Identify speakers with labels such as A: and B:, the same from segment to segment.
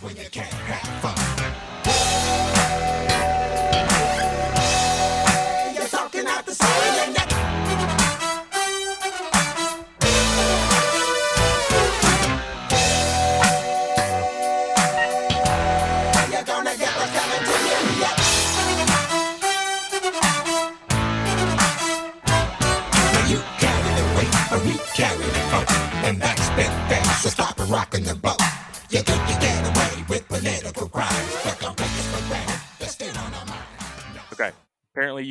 A: when you can't have fun.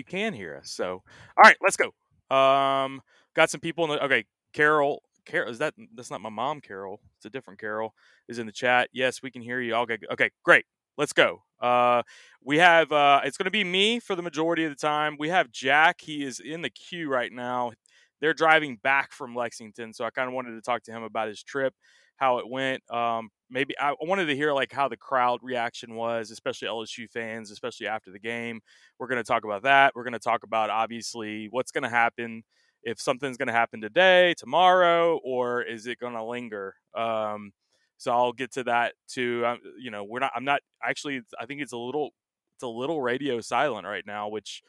B: Can hear us. So, all right, let's go. Um, got some people in the. Okay, Carol. Carol is that? That's not my mom, Carol. It's a different Carol. Is in the chat. Yes, we can hear you. Okay. Okay. Great. Let's go. Uh, we have. Uh, it's going to be me for the majority of the time. We have Jack. He is in the queue right now. They're driving back from Lexington, so I kind of wanted to talk to him about his trip, how it went. Um, maybe I wanted to hear like how the crowd reaction was, especially LSU fans, especially after the game. We're going to talk about that. We're going to talk about obviously what's going to happen if something's going to happen today, tomorrow, or is it going to linger? Um, so I'll get to that too. You know, we're not. I'm not actually. I think it's a little. It's a little radio silent right now, which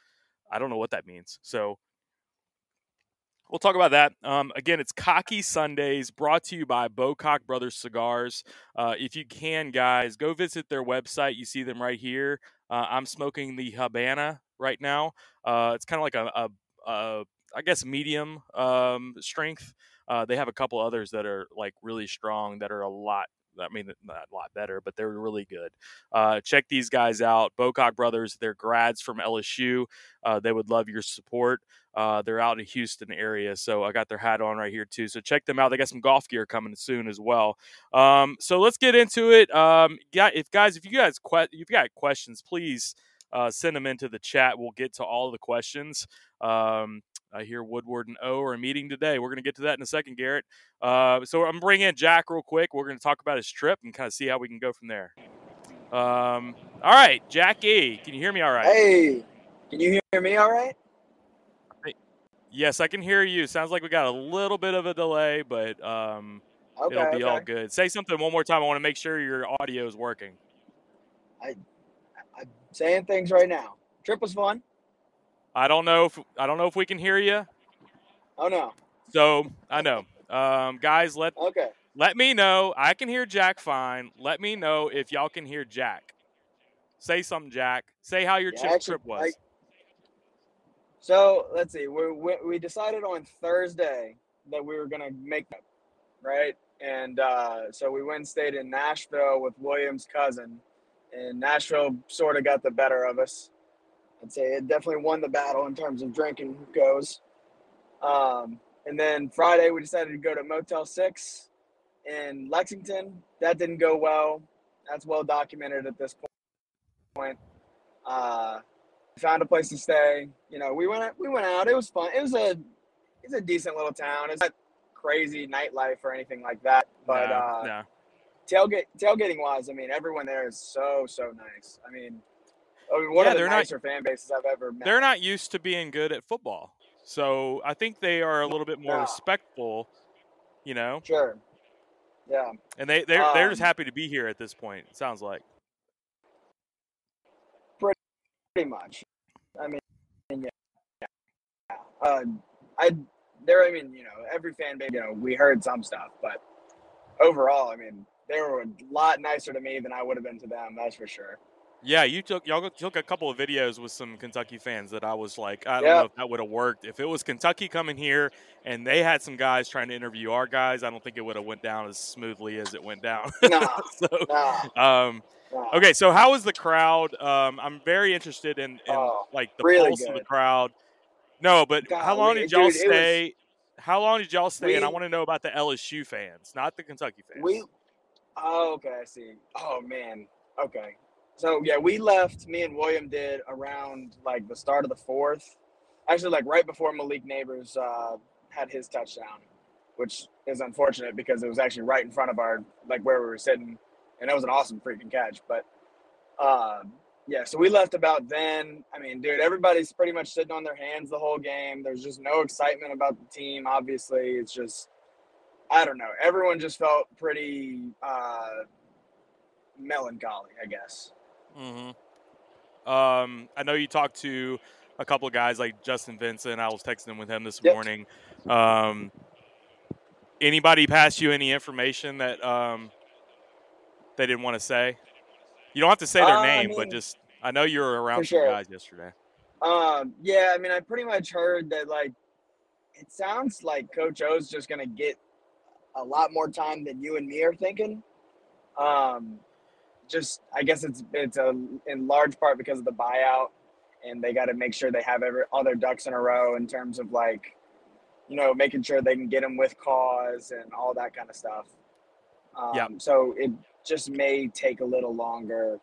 B: I don't know what that means. So we'll talk about that. Um, again, it's Cocky Sundays brought to you by Bocock Brothers Cigars. Uh, if you can, guys, go visit their website. You see them right here. Uh, I'm smoking the Habana right now. Uh, it's kind of like a, a, a, I guess, medium um, strength. Uh, they have a couple others that are like really strong that are a lot. I mean, not a lot better, but they're really good. Uh, check these guys out. Bocock Brothers, they're grads from LSU. Uh, they would love your support. Uh, they're out in Houston area, so I got their hat on right here too. So check them out. They got some golf gear coming soon as well. Um, so let's get into it. Um, yeah, if guys, if you guys que- if you got questions, please uh, send them into the chat. We'll get to all the questions. Um, I hear Woodward and O are meeting today. We're going to get to that in a second, Garrett. Uh, so I'm bringing in Jack real quick. We're going to talk about his trip and kind of see how we can go from there. Um, all right, Jack E, can you hear me all right?
C: Hey, can you hear me all right?
B: Yes, I can hear you. Sounds like we got a little bit of a delay, but um,
C: Okay,
B: it'll be
C: okay.
B: all good. Say something one more time. I want to make sure your audio is working.
C: I'm saying things right now. Trip was fun.
B: I don't know if I don't know if we can hear you.
C: Oh no.
B: So I know, um, guys. Let
C: Okay.
B: let me know. I can hear Jack fine. Let me know if y'all can hear Jack. Say something, Jack. Say how your
C: Yeah,
B: trip,
C: actually,
B: trip was.
C: I- So let's see. We we we decided on Thursday that we were gonna make that, right? And uh, so we went and stayed in Nashville with William's cousin, and Nashville sort of got the better of us. I'd say it definitely won the battle in terms of drinking goes. Um, and then Friday we decided to go to Motel Six in Lexington. That didn't go well. That's well documented at this point. Uh, found a place to stay. You know, we went we went out. It was fun. It was a it's a decent little town. It's not crazy nightlife or anything like that. But
B: no,
C: uh,
B: no.
C: Tailgate tailgating wise, I mean, everyone there is so so nice. I mean, I mean one
B: Yeah,
C: of the
B: they're not-
C: nicer fan bases I've ever met.
B: they're not used to being good at football, so I think they are a little bit more
C: No.
B: respectful. You know,
C: sure. Yeah.
B: and they they're they're just
C: Um,
B: happy to be here at this point. It sounds like.
C: pretty much. I mean, yeah, yeah. Uh, I there. I mean, you know, every fan base. You know, we heard some stuff, but overall, I mean, they were a lot nicer to me than I would have been to them. That's for sure.
B: Yeah, you took y'all took a couple of videos with some Kentucky fans that I was like, I don't
C: Yeah.
B: know if that would have worked. If it was Kentucky coming here and they had some guys trying to interview our guys, I don't think it would have went down as smoothly as it went down.
C: Nah,
B: so,
C: nah,
B: um,
C: nah.
B: okay, so how was the crowd? Um, I'm very interested in, in
C: Oh,
B: like the
C: really
B: pulse of the crowd. No, but how long did y'all
C: dude, it was-
B: stay? How long did y'all stay? and I want to know about the LSU fans, not the Kentucky fans.
C: We. Oh, okay. I see. Oh man. Okay. So yeah, we left. Me and William did around like the start of the fourth. Actually, like right before Malik Nabers uh, had his touchdown, which is unfortunate because it was actually right in front of our like where we were sitting, and that was an awesome freaking catch. But um, yeah, so we left about then. I mean, dude, everybody's pretty much sitting on their hands the whole game. There's just no excitement about the team. Obviously, it's just I don't know. Everyone just felt pretty uh, melancholy, I guess.
B: hmm Um, I know you talked to a couple of guys like Justin Vincent. I was texting with him this
C: Yep.
B: morning. Um, anybody pass you any information that um, they didn't want to say? You don't have to say their
C: Uh, I
B: name, but just I know you were around some
C: sure.
B: guys yesterday.
C: Um, yeah, I mean, I pretty much heard that like it sounds like Coach O's just gonna get a lot more time than you and me are thinking. Um, just I guess it's it's a in large part because of the buyout, and they got to make sure they have every all their ducks in a row in terms of like, you know, making sure they can get them with cause and all that kind of stuff. Um,
B: Yep.
C: So it just may take a little longer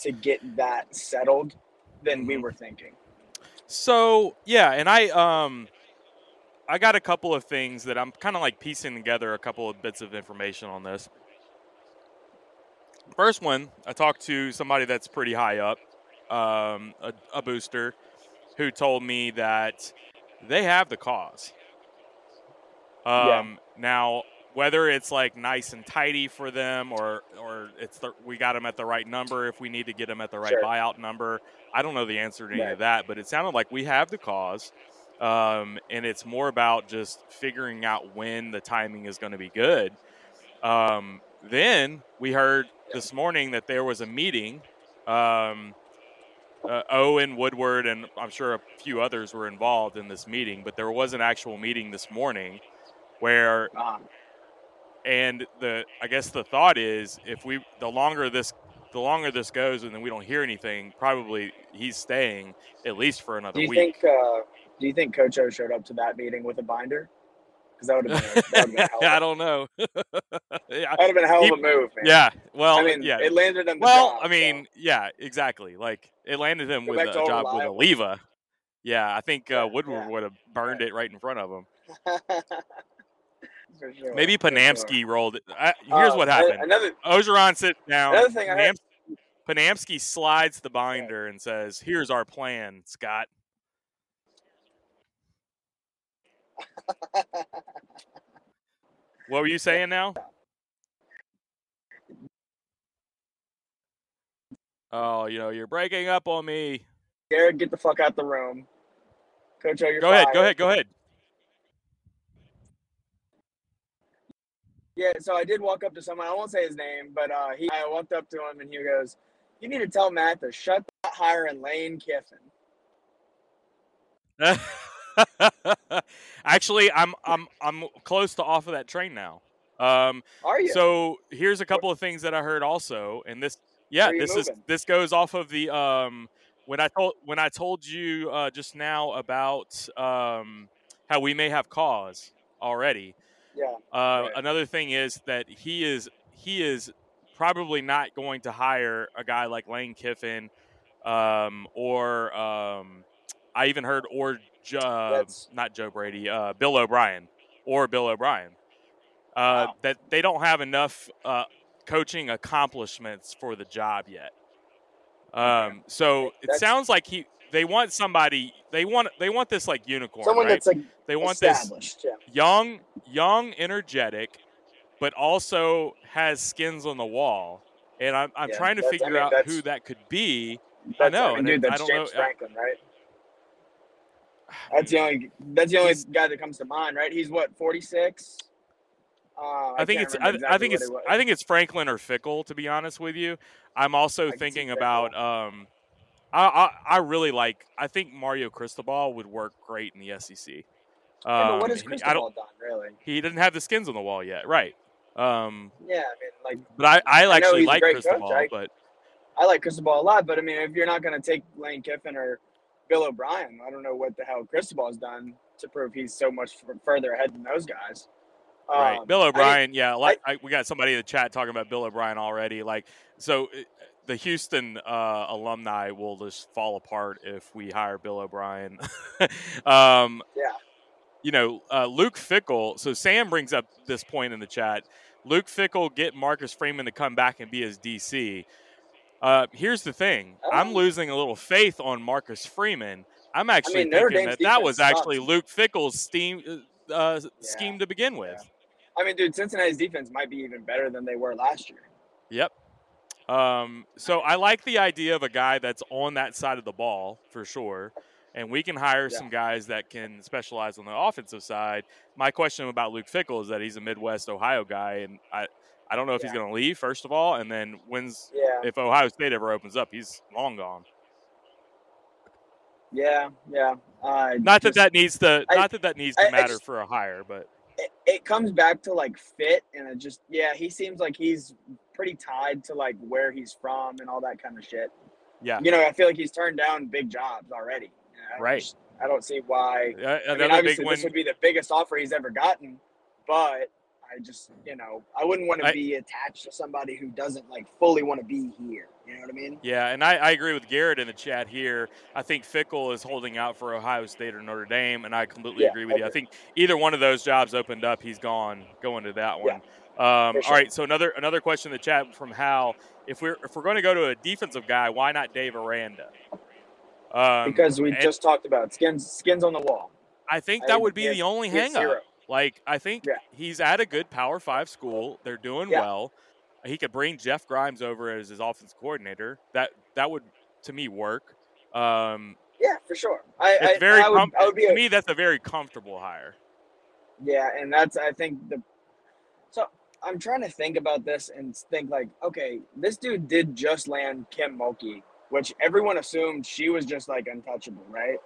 C: to get that settled than we
B: Mhm.
C: were thinking.
B: So yeah, and I um I got a couple of things that I'm kind of like piecing together a couple of bits of information on this. First one, I talked to somebody that's pretty high up, um, a, a booster, who told me that they have the cause.
C: Yeah.
B: Um, Now, whether it's like nice and tidy for them, or or it's the, we got them at the right number, if we need to get them at the right
C: Sure.
B: buyout number, I don't know the answer to any
C: Right.
B: of that. But it sounded like we have the cause, um, and it's more about just figuring out when the timing is going to be good. Um, then we heard this morning that there was a meeting. Um, uh, Owen Woodward and I'm sure a few others were involved in this meeting, but there was an actual meeting this morning where and the I guess the thought is if we the longer this the longer this goes and then we don't hear anything, probably he's staying at least for another
C: do you
B: week.
C: think? Uh, do you think Coach O showed up to that meeting with a binder? Because that would have been, a- that would have been,
B: I don't know. yeah,
C: that would have been a hell of a move, man.
B: yeah. Well,
C: I mean,
B: yeah.
C: it landed him. The
B: Well,
C: job,
B: I mean, yeah, exactly. Like it landed him
C: Go
B: with a job with a leva. Yeah, I think uh, Woodward
C: yeah.
B: would have burned
C: Right.
B: it right in front of him.
C: For sure,
B: Maybe
C: for sure.
B: Ponamsky rolled it. I, here's
C: Uh,
B: what happened.
C: Another
B: Orgeron sits down.
C: Another thing heard-
B: Ponamsky slides the binder and says, "Here's our plan, Scott." What were you saying now? Oh, you know, you're breaking up on me.
C: Garrett, get the fuck out the room. Coach O, you're
B: Go ahead, go ahead, go ahead.
C: Yeah, so I did walk up to someone. I won't say his name, but uh, he. I walked up to him and he goes, "You need to tell Matt to shut that hiring Lane Kiffin."
B: Actually, I'm I'm I'm close to off of that train now. Um,
C: Are you?
B: So here's a couple of things that I heard also, and this, yeah, this is this goes off of the um when I told when I told you uh, just now about um how we may have cause already.
C: yeah.
B: Uh,
C: Right.
B: Another thing is that he is he is probably not going to hire a guy like Lane Kiffin, um, or um, I even heard or uh, not Joe Brady, uh, Bill O'Brien, or Bill O'Brien. Uh,
C: Wow.
B: That they don't have enough uh, coaching accomplishments for the job yet. Um, so it sounds like he they want somebody they want they want this like unicorn,
C: Someone
B: right?
C: that's like
B: they want this.
C: Yeah.
B: young, young, energetic, but also has skins on the wall. And I'm, I'm
C: Yeah,
B: trying to
C: that's- I
B: figure
C: mean,
B: out who that could be.
C: That's,
B: know,
C: mean, dude,
B: it- I
C: that's
B: don't
C: James
B: know-
C: Franklin, right? That's the only. That's the only guy that comes to mind, right? He's what, forty six? Uh,
B: I think it's I,
C: remember
B: I think it's I think it's Franklin or Fickell to be honest with you. I'm also
C: see
B: thinking about um I, I I really like I think Mario Cristobal would work great in the SEC. Um,
C: Yeah, but what has
B: he- I
C: Cristobal done, really?
B: he didn't have the skins on the wall yet, right? Um,
C: Yeah, I mean, like
B: but I, I actually like
C: coach,
B: Cristobal,
C: I-
B: but
C: I like Cristobal a lot, but I mean, if you're not going to take Lane Kiffin or Bill O'Brien, I don't know what the hell Cristobal's done to prove he's so much further ahead than those guys.
B: Right,
C: Um,
B: Bill
C: I-
B: O'Brien. yeah, like I, we got somebody in the chat talking about Bill O'Brien already. Like, so uh, the Houston uh, alumni will just fall apart if we hire Bill O'Brien. um,
C: Yeah.
B: You know, uh, Luke Fickell. So Sam brings up this point in the chat. Luke Fickell get Marcus Freeman to come back and be his DC. Uh, here's the thing. I'm
C: Oh.
B: losing a little faith on Marcus Freeman. I'm actually
C: Notre
B: thinking that that was
C: defense
B: actually. Luke Fickell's steam, uh, scheme to begin with.
C: I mean, dude, Cincinnati's defense might be even better than they were last year.
B: Yep. Um, so I like the idea of a guy that's on that side of the ball for sure. And we can hire
C: Yeah.
B: some guys that can specialize on the offensive side. My question about Luke Fickell is that he's a Midwest Ohio guy, and I, I don't know if he's going to leave first of all, and then when's
C: Yeah,
B: if Ohio State ever opens up, he's long gone.
C: yeah, yeah. Uh,
B: Not that
C: just-
B: that needs to,
C: I-
B: not that that needs to
C: I- I
B: matter
C: just-
B: for a hire, but
C: it, it comes back to like fit and it just yeah he seems like he's pretty tied to like where he's from and all that kind of shit
B: yeah,
C: you know i feel like he's turned down big jobs already I
B: Right.
C: just- i don't see why
B: Uh,
C: i mean obviously this would be the biggest offer he's ever gotten but i just you know i wouldn't want to
B: I-
C: be attached to somebody who doesn't like fully want to be here you know what i mean
B: Yeah, and I, I agree with Garrett in the chat here. I think Fickell is holding out for Ohio State or Notre Dame, and I completely
C: Yeah,
B: agree with you. I think either one of those jobs opened up, he's gone going to that one. Um,
C: sure.
B: right, so another another question in the chat from Hal: If we're if we're going to go to a defensive guy, why not Dave Aranda? Um,
C: because we
B: and-
C: just talked about skins skins on the wall
B: I think
C: I-
B: that would be the only
C: he has
B: hang up.
C: zero.
B: Like I think
C: Yeah.
B: he's at a good Power Five school. They're doing
C: Yeah.
B: well. He could bring Jeff Grimes over as his offense coordinator. That that would to me work. Um,
C: yeah for sure i
B: it's
C: I,
B: very
C: I would,
B: com-
C: I would be
B: to
C: a,
B: me. That's a very comfortable hire.
C: Yeah, and that's I think the so I'm trying to think about this and think like, okay, this dude did just land Kim Mulkey, which everyone assumed she was just like untouchable, right?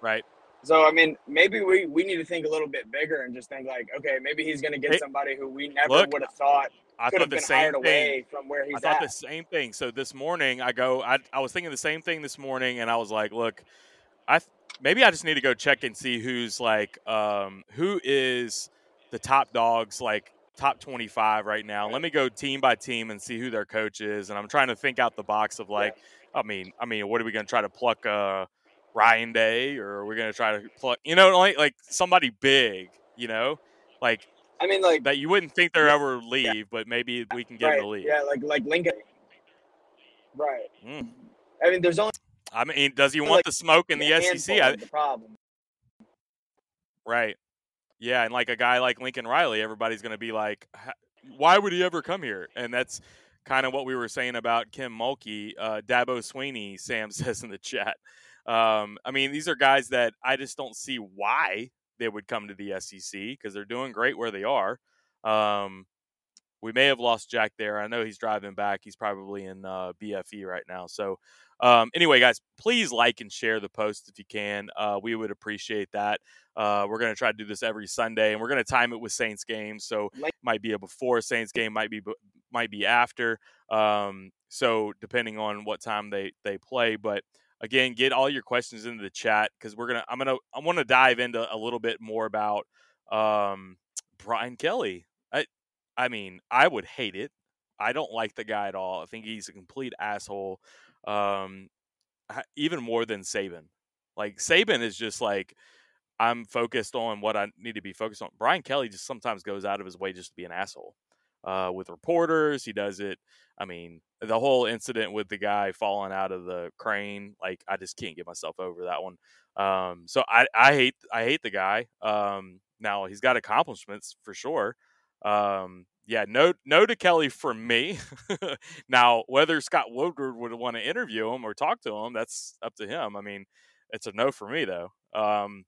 B: Right.
C: So I mean, maybe we we need to think a little bit bigger and just think like, okay, maybe he's gonna get
B: Hey,
C: somebody who we never would have thought
B: I
C: could
B: thought
C: have
B: the
C: been
B: same thing.
C: away from where he's
B: I thought
C: at.
B: the same thing. So this morning, I go. I I was thinking the same thing this morning, and I was like, look, I maybe I just need to go check and see who's like, um, who is the top dogs, like top twenty five right now. Let me go team by team and see who their coach is, and I'm trying to think out the box of like, I mean, I mean, what are we going to try to pluck? Uh, Ryan Day, or we're going to try to pluck? You know, like like somebody big. You know, like
C: I mean, like
B: that you wouldn't think they'll ever leave, but maybe we can get
C: right,
B: to leave.
C: yeah, like like Lincoln, right?
B: Mm.
C: I mean, there's only
B: I mean, does he want
C: like
B: the smoke in the SEC? I,
C: the problem.
B: right. Yeah, and like a guy like Lincoln Riley, everybody's going to be like, why would he ever come here? And that's kind of what we were saying about Kim Mulkey, uh, Dabo Swinney. Sam says in the chat. Um, I mean, these are guys that I just don't see why they would come to the SEC because they're doing great where they are. Um, we may have lost Jack there. I know he's driving back. He's probably in uh, BFE right now. So, um, anyway, guys, please like and share the post if you can. Uh, we would appreciate that. Uh, we're going to try to do this every Sunday, and we're going to time it with Saints games. So,
C: Like-
B: might be a before Saints game, might be might be after. Um, so, depending on what time they they play, but again, get all your questions into the chat because we're gonna. I'm gonna. I want to dive into a little bit more about um, Brian Kelly. I, I mean, I would hate it. I don't like the guy at all. I think he's a complete asshole. Um, even more than Saban. Like Saban is just like I'm focused on what I need to be focused on. Brian Kelly just sometimes goes out of his way just to be an asshole. Uh, with reporters, he does it. I mean, the whole incident with the guy falling out of the crane, like I just can't get myself over that one. Um, so I, I hate I hate the guy. Um, now he's got accomplishments for sure. Um, yeah, no no to Kelly for me. now whether Scott Woodward would want to interview him or talk to him, that's up to him. I mean, it's a no for me though. Um,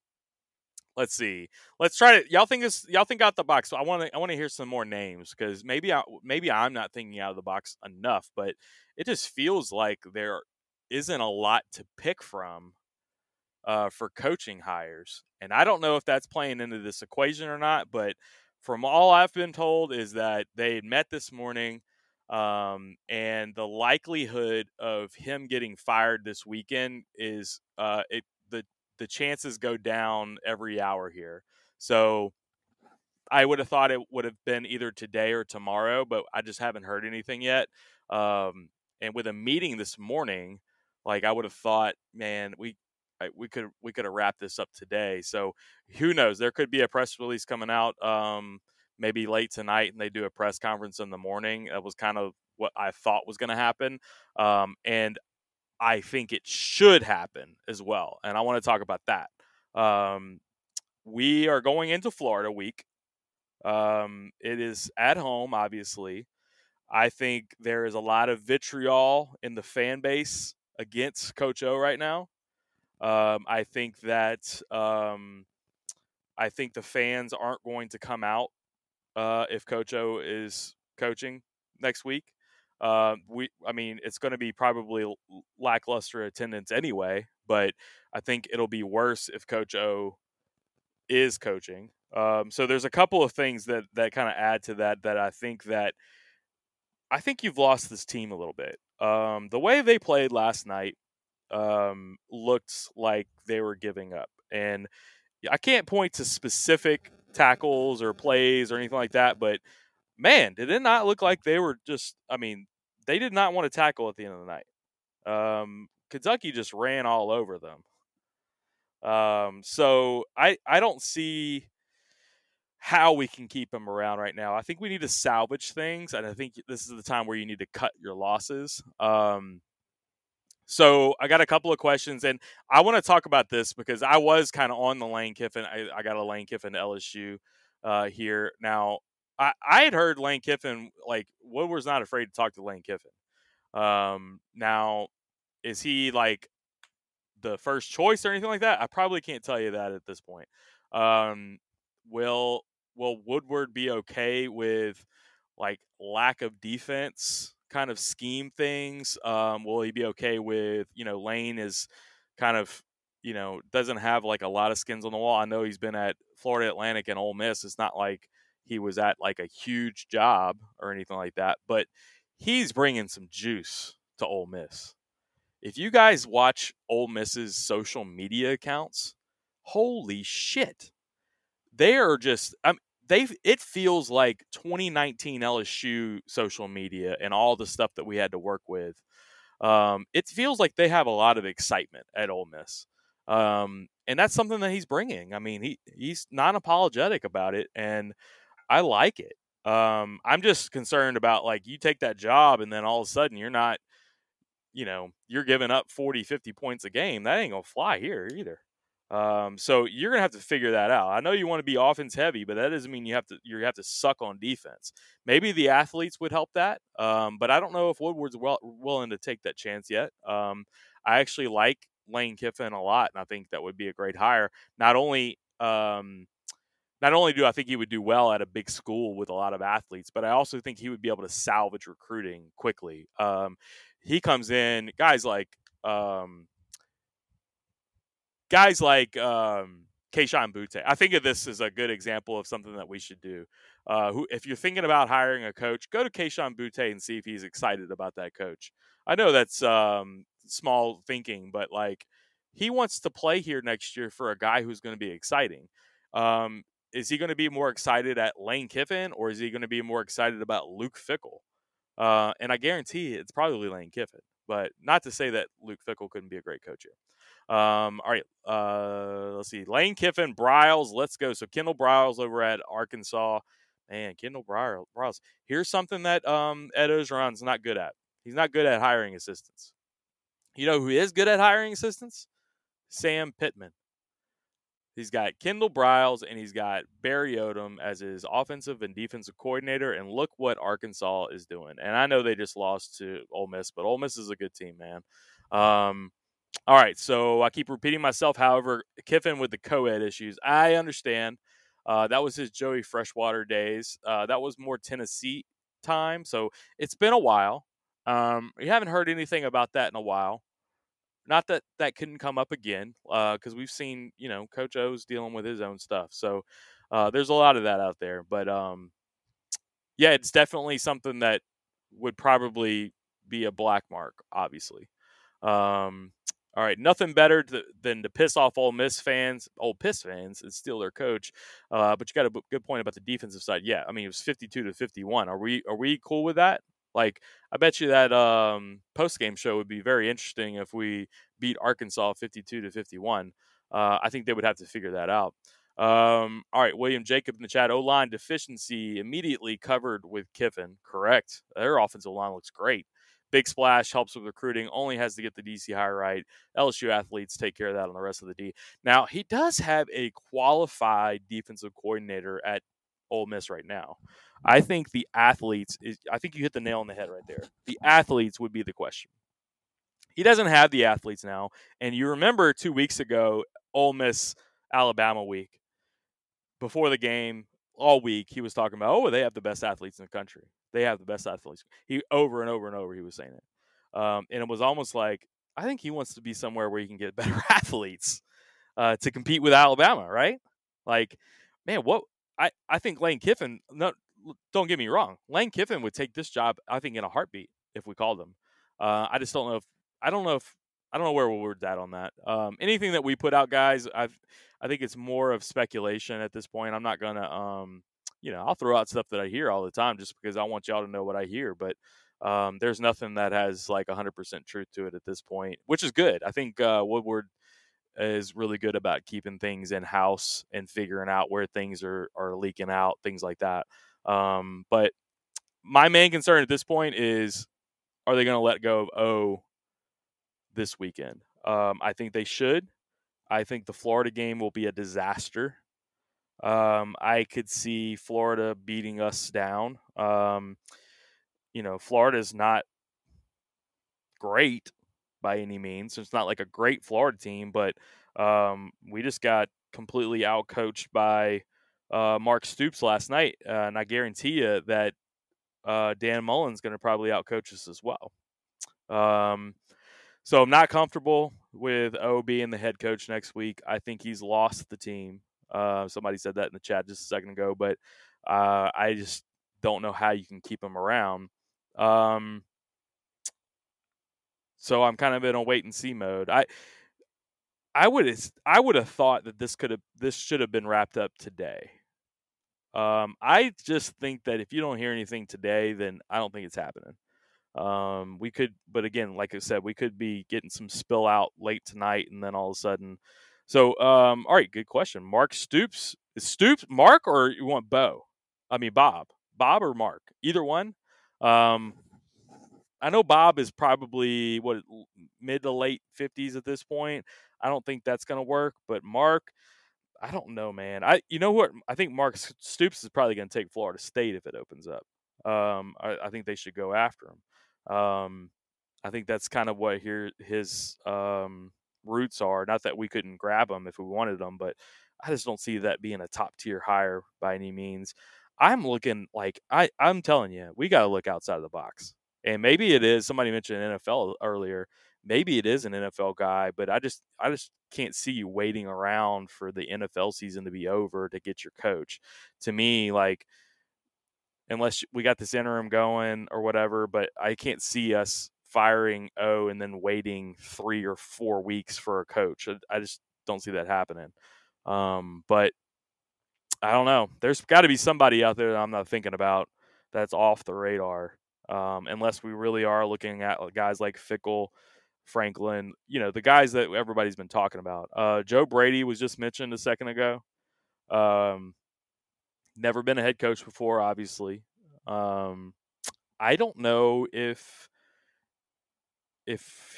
B: let's see. Let's try to y'all think this y'all think out the box. So I want to I want to hear some more names because maybe I maybe I'm not thinking out of the box enough, but it just feels like there isn't a lot to pick from uh, for coaching hires, and I don't know if that's playing into this equation or not. But from all I've been told is that they met this morning. Um, and the likelihood of him getting fired this weekend is uh, it the chances go down every hour here. So I would have thought it would have been either today or tomorrow, but I just haven't heard anything yet. Um, and with a meeting this morning, like I would have thought, man, we I, we could we could have wrapped this up today. So who knows? There could be a press release coming out um, maybe late tonight, and they do a press conference in the morning. That was kind of what I thought was going to happen, um, and I think it should happen as well. And I want to talk about that. Um, we are going into Florida week. Um, it is at home, obviously. I think there is a lot of vitriol in the fan base against Coach O right now. Um, I think that um, I think the fans aren't going to come out uh, if Coach O is coaching next week. Uh, we, I mean, it's going to be probably lackluster attendance anyway, but I think it'll be worse if Coach O is coaching. Um, so there's a couple of things that that kind of add to that that I think that I think you've lost this team a little bit. Um, the way they played last night um, looked like they were giving up, and I can't point to specific tackles or plays or anything like that, but man, did it not look like they were just? I mean, they did not want to tackle at the end of the night. Um, Kentucky just ran all over them. Um, so I I don't see how we can keep them around right now. I think we need to salvage things, and I think this is the time where you need to cut your losses. Um, so I got a couple of questions, and I want to talk about this because I was kind of on the Lane Kiffin. I, I, got a Lane Kiffin LSU uh, here now. I, I had heard Lane Kiffin like Woodward's not afraid to talk to Lane Kiffin. Um, now, is he like the first choice or anything like that? I probably can't tell you that at this point. Um, will will Woodward be okay with like lack of defense kind of scheme things? Um, will he be okay with you know Lane is kind of you know doesn't have like a lot of skins on the wall. I know he's been at Florida Atlantic and Ole Miss. It's not like he was at like a huge job or anything like that, but he's bringing some juice to Ole Miss. If you guys watch Ole Miss's social media accounts, holy shit. They are just um, they it feels like 2019 LSU social media and all the stuff that we had to work with. Um, it feels like they have a lot of excitement at Ole Miss. Um, and that's something that he's bringing. I mean, he he's non apologetic about it, and I like it. Um, I'm just concerned about like you take that job and then all of a sudden you're not, you know, you're giving up 40, 50 points a game. That ain't gonna fly here either. Um, so you're gonna have to figure that out. I know you want to be offense heavy, but that doesn't mean you have to you have to suck on defense. Maybe the athletes would help that, um, but I don't know if Woodward's well, willing to take that chance yet. Um, I actually like Lane Kiffin a lot, and I think that would be a great hire. Not only um, not only do I think he would do well at a big school with a lot of athletes, but I also think he would be able to salvage recruiting quickly. Um, he comes in, guys like um, guys like um, Kayshon Boutte. I think of this as a good example of something that we should do. Uh, who, if you're thinking about hiring a coach, go to Kayshon Boutte and see if he's excited about that coach. I know that's um, small thinking, but like he wants to play here next year for a guy who's going to be exciting. Um, is he going to be more excited at Lane Kiffin or is he going to be more excited about Luke Fickell? Uh, and I guarantee it's probably Lane Kiffin, but not to say that Luke Fickell couldn't be a great coach here. Um, all right, uh, let's see. Lane Kiffin, Briles, let's go. So Kendall Briles over at Arkansas. Man, Kendall Briles. Here's something that um, Ed Orgeron's not good at. He's not good at hiring assistants. You know who is good at hiring assistants? Sam Pittman. He's got Kendall Briles and he's got Barry Odom as his offensive and defensive coordinator. And look what Arkansas is doing. And I know they just lost to Ole Miss, but Ole Miss is a good team, man. Um, all right, so I keep repeating myself. However, Kiffin with the co-ed issues, I understand. Uh, that was his Joey Freshwater days. Uh, that was more Tennessee time, so it's been a while. Um, you haven't heard anything about that in a while. Not that that couldn't come up again, because uh, we've seen you know Coach O's dealing with his own stuff. So uh, there's a lot of that out there. But um, yeah, it's definitely something that would probably be a black mark, obviously. Um, all right, nothing better to, than to piss off Ole Miss fans, old Piss fans, and steal their coach. Uh, but you got a good point about the defensive side. Yeah, I mean it was fifty-two to fifty-one. Are we are we cool with that? Like, I bet you that um, post game show would be very interesting if we beat Arkansas 52 to 51. Uh, I think they would have to figure that out. Um, all right, William Jacob in the chat. O line deficiency immediately covered with Kiffin. Correct. Their offensive line looks great. Big splash helps with recruiting. Only has to get the DC high right. LSU athletes take care of that on the rest of the D. Now he does have a qualified defensive coordinator at Ole Miss right now. I think the athletes is I think you hit the nail on the head right there. The athletes would be the question. He doesn't have the athletes now, and you remember two weeks ago, Ole Miss Alabama week before the game, all week he was talking about, oh, they have the best athletes in the country. They have the best athletes. He over and over and over he was saying it, um, and it was almost like I think he wants to be somewhere where he can get better athletes uh, to compete with Alabama, right? Like, man, what I I think Lane Kiffin. No, don't get me wrong. Lane Kiffin would take this job, I think, in a heartbeat if we called him. Uh, I just don't know if I don't know if I don't know where we're at on that. Um, anything that we put out, guys, I've I think it's more of speculation at this point. I'm not gonna, um, you know, I'll throw out stuff that I hear all the time just because I want y'all to know what I hear. But um, there's nothing that has like 100% truth to it at this point, which is good. I think uh, Woodward is really good about keeping things in house and figuring out where things are are leaking out, things like that. Um, but my main concern at this point is, are they going to let go of O this weekend? Um, I think they should. I think the Florida game will be a disaster. Um, I could see Florida beating us down. Um, you know, Florida is not great by any means. It's not like a great Florida team, but um, we just got completely outcoached by uh, Mark Stoops last night, uh, and I guarantee you that uh, Dan Mullen's going to probably outcoach us as well. Um, so I'm not comfortable with O being the head coach next week. I think he's lost the team. Uh, somebody said that in the chat just a second ago, but uh, I just don't know how you can keep him around. Um, so I'm kind of in a wait and see mode. I I would I would have thought that this could have this should have been wrapped up today. Um, I just think that if you don't hear anything today, then I don't think it's happening. Um, we could, but again, like I said, we could be getting some spill out late tonight, and then all of a sudden. So, um, all right, good question. Mark Stoops is Stoops Mark, or you want Bo? I mean Bob, Bob or Mark, either one. Um, I know Bob is probably what mid to late fifties at this point. I don't think that's going to work, but Mark, I don't know, man. I you know what? I think Mark Stoops is probably going to take Florida State if it opens up. Um, I, I, think they should go after him. Um, I think that's kind of what here his um, roots are. Not that we couldn't grab him if we wanted them, but I just don't see that being a top tier hire by any means. I'm looking like I I'm telling you, we got to look outside of the box. And maybe it is. Somebody mentioned NFL earlier. Maybe it is an NFL guy, but I just I just can't see you waiting around for the NFL season to be over to get your coach. To me, like unless we got this interim going or whatever. But I can't see us firing O and then waiting three or four weeks for a coach. I, just don't see that happening. Um, but I don't know. There's got to be somebody out there that I'm not thinking about that's off the radar. Um, unless we really are looking at guys like Fickell, Franklin, you know, the guys that everybody's been talking about. Uh, Joe Brady was just mentioned a second ago. Um, never been a head coach before, obviously. Um, I don't know if if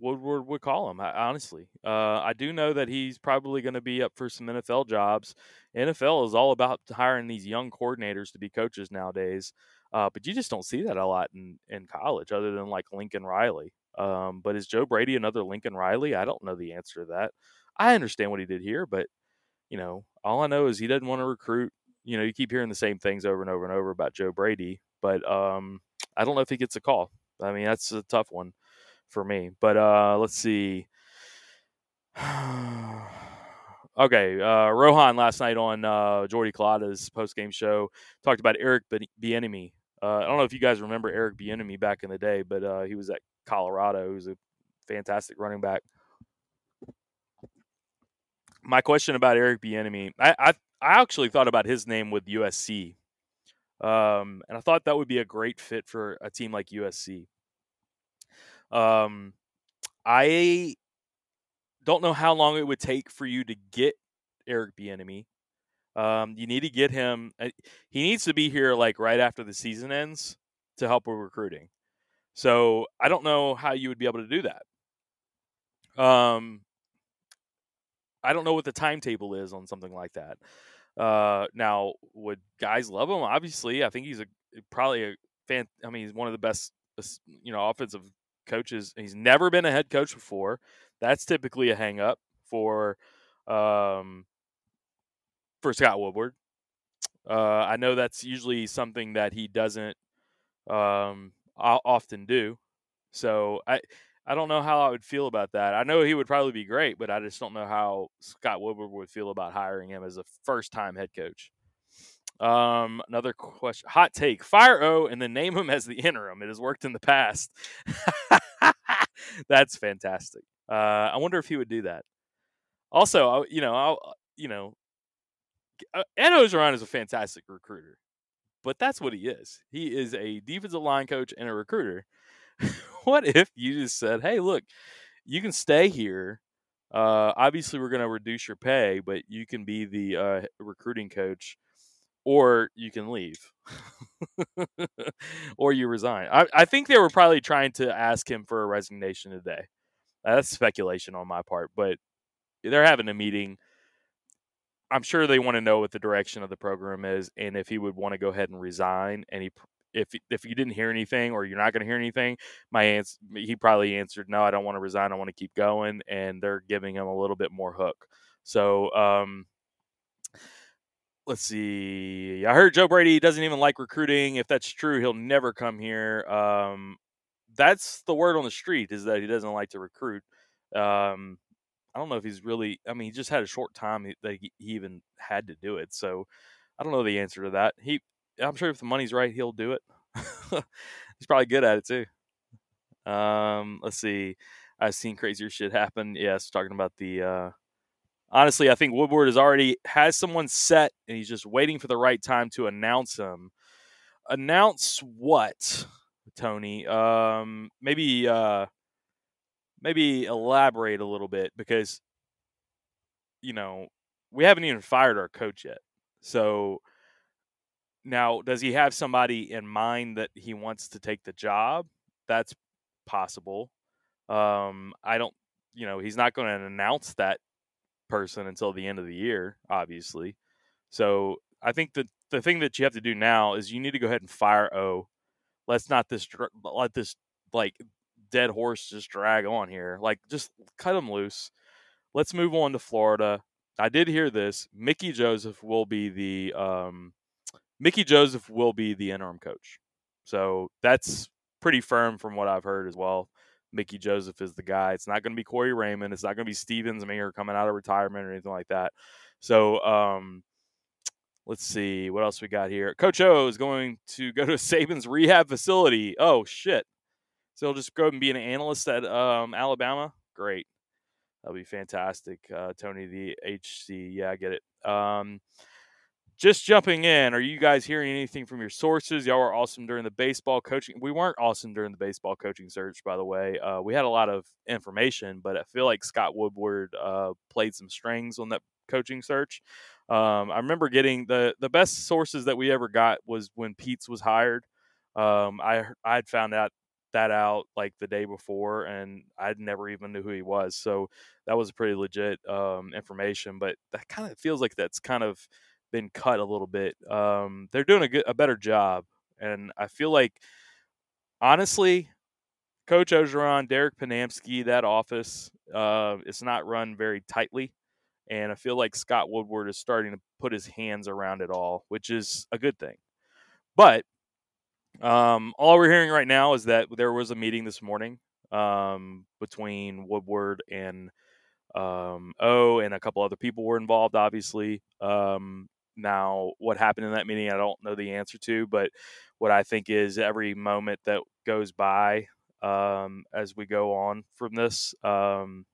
B: Woodward would call him. Honestly, uh, I do know that he's probably going to be up for some NFL jobs. NFL is all about hiring these young coordinators to be coaches nowadays, uh, but you just don't see that a lot in in college, other than like Lincoln Riley. Um, but is Joe Brady another Lincoln Riley? I don't know the answer to that. I understand what he did here, but you know, all I know is he doesn't want to recruit. You know, you keep hearing the same things over and over and over about Joe Brady, but um, I don't know if he gets a call. I mean, that's a tough one for me. But uh, let's see. okay, uh, Rohan last night on uh, Jordy Culotta's post game show talked about Eric Bieniemy. Uh, I don't know if you guys remember Eric Bieniemy back in the day, but uh, he was at Colorado. He was a fantastic running back my question about Eric Bieniemy, I, I, I actually thought about his name with USC, um, and I thought that would be a great fit for a team like USC. Um, I don't know how long it would take for you to get Eric Bieniemy. Um, you need to get him. Uh, he needs to be here like right after the season ends to help with recruiting. So I don't know how you would be able to do that. Um, I don't know what the timetable is on something like that. Uh, now, would guys love him? Obviously, I think he's a probably a fan. I mean, he's one of the best, you know, offensive coaches. He's never been a head coach before. That's typically a hang up for um, for Scott Woodward. Uh, I know that's usually something that he doesn't um, often do. So I I don't know how I would feel about that. I know he would probably be great, but I just don't know how Scott Woodward would feel about hiring him as a first time head coach. Um, another question, hot take: fire O and then name him as the interim. It has worked in the past. That's fantastic. Uh, I wonder if he would do that. Also, you know, I'll, you know, uh, Ed Orgeron is a fantastic recruiter, but that's what he is. He is a defensive line coach and a recruiter. what if you just said, "Hey, look, you can stay here. Uh, obviously, we're going to reduce your pay, but you can be the uh, recruiting coach, or you can leave, or you resign." I, I think they were probably trying to ask him for a resignation today. That's speculation on my part, but they're having a meeting. I'm sure they want to know what the direction of the program is and if he would want to go ahead and resign. And he, if if you didn't hear anything or you're not going to hear anything, my answer, he probably answered, "No, I don't want to resign. I want to keep going." And they're giving him a little bit more hook. So, um, let's see. I heard Joe Brady doesn't even like recruiting. If that's true, he'll never come here. Um, that's the word on the street is that he doesn't like to recruit. Um, I don't know if he's really. I mean, he just had a short time that he, even had to do it. So I don't know the answer to that. He, I'm sure if the money's right, he'll do it. he's probably good at it too. Um, let's see. I've seen crazier shit happen. Yes, talking about the. Uh, honestly, I think Woodward has already has someone set, and he's just waiting for the right time to announce him. Announce what, Tony? Um, maybe. Uh, maybe elaborate a little bit because you know we haven't even fired our coach yet. So now, does he have somebody in mind that he wants to take the job? That's possible. Um, I don't, you know, he's not going to announce that person until the end of the year, obviously. So I think that the thing that you have to do now is you need to go ahead and fire O. Let's not this let this like dead horse just drag on here. Like, just cut him loose. Let's move on to Florida. I did hear this. Mickey Joseph will be the um, Mickey Joseph will be the interim coach. So that's pretty firm from what I've heard as well. Mickey Joseph is the guy. It's not going to be Corey Raymond. It's not going to be Steve Ensminger coming out of retirement or anything like that. So um, let's see what else we got here. Coach O is going to go to Saban's rehab facility. Oh shit! So he'll just go and be an analyst at um, Alabama. Great. That'll be fantastic. Uh, Tony, the HC. Yeah, I get it. Um, just jumping in, are you guys hearing anything from your sources? Y'all were awesome during the baseball coaching. We weren't awesome during the baseball coaching search, by the way. Uh, we had a lot of information, but I feel like Scott Woodward uh, played some strings on that coaching search. Um, I remember getting the the best sources that we ever got was when Pete's was hired. Um, I I had found out that out like the day before, and I never even knew who he was. So that was pretty legit um, information. But that kind of feels like that's kind of been cut a little bit. Um, they're doing a good, a better job, and I feel like honestly, Coach Orgeron, Derek Ponamsky, that office, uh, it's not run very tightly. And I feel like Scott Woodward is starting to put his hands around it all, which is a good thing. But um, all we're hearing right now is that there was a meeting this morning um, between Woodward and um, O, and a couple other people were involved, obviously. Um, now, what happened in that meeting, I don't know the answer to, but what I think is every moment that goes by um, as we go on from this, um,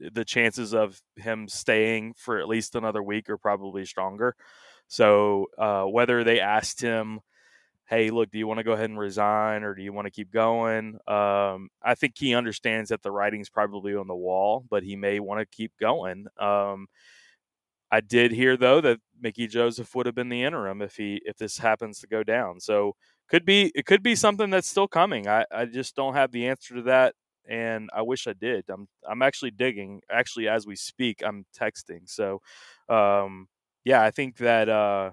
B: the chances of him staying for at least another week are probably stronger. So, uh, whether they asked him hey, look, do you want to go ahead and resign or do you want to keep going? Um, I think he understands that the writing's probably on the wall, but he may want to keep going. Um, I did hear though that Mickey Joseph would have been the interim if he if this happens to go down. So could be it could be something that's still coming. I, I just don't have the answer to that and I wish I did. I'm I'm actually digging. Actually, as we speak, I'm texting. So um, yeah, I think that uh,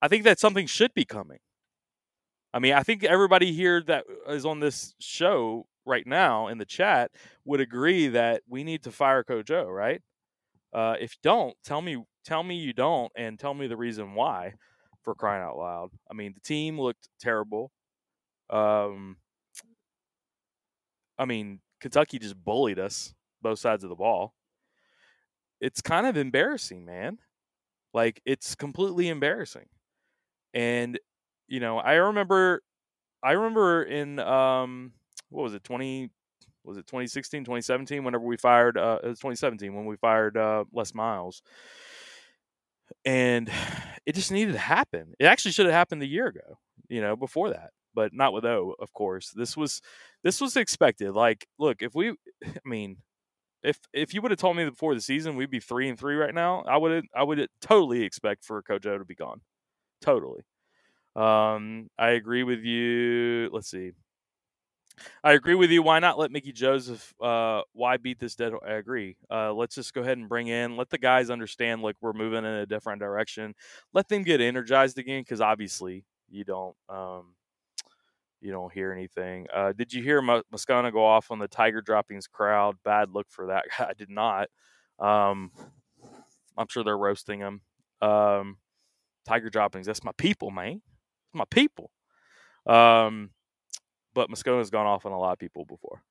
B: I think that something should be coming. I mean, I think everybody here that is on this show right now in the chat would agree that we need to fire Coach O, right? Uh, if you don't, tell me tell me you don't, and tell me the reason why. For crying out loud! I mean, the team looked terrible. Um, I mean, Kentucky just bullied us both sides of the ball. It's kind of embarrassing, man. Like it's completely embarrassing. And you know, I remember I remember in um what was it 20 was it 2016 2017 whenever we fired uh it was 2017 when we fired uh Les Miles. And it just needed to happen. It actually should have happened a year ago, you know, before that but not with O, of course. This was this was expected. Like, look, if we, I mean, if if you would have told me before the season we'd be three and three right now, I would I would totally expect for Coach O to be gone. Totally. Um, I agree with you. Let's see. I agree with you. Why not let Mickey Joseph? Uh, why beat this dead? I agree. Uh, let's just go ahead and bring in. Let the guys understand like we're moving in a different direction. Let them get energized again because obviously you don't. Um, you don't hear anything. Uh, did you hear Moscona go off on the Tiger droppings crowd? Bad look for that. I did not. Um, I'm sure they're roasting him. Um, Tiger droppings. That's my people, man. My people. Um, but Moscona's gone off on a lot of people before.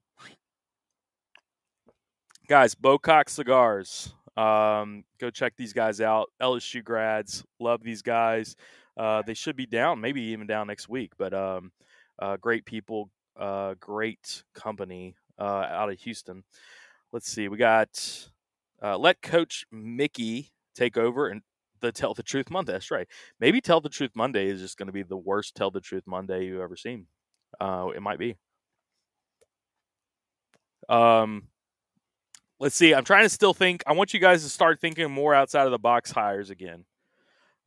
B: Guys, Bocock Cigars. Um, go check these guys out. LSU grads. Love these guys. Uh, they should be down, maybe even down next week. But um, uh, great people, uh, great company uh, out of Houston. Let's see, we got uh, let Coach Mickey take over and the Tell the Truth Monday. That's right. Maybe Tell the Truth Monday is just going to be the worst Tell the Truth Monday you've ever seen. Uh, it might be. Um, let's see. I'm trying to still think. I want you guys to start thinking more outside of the box hires again.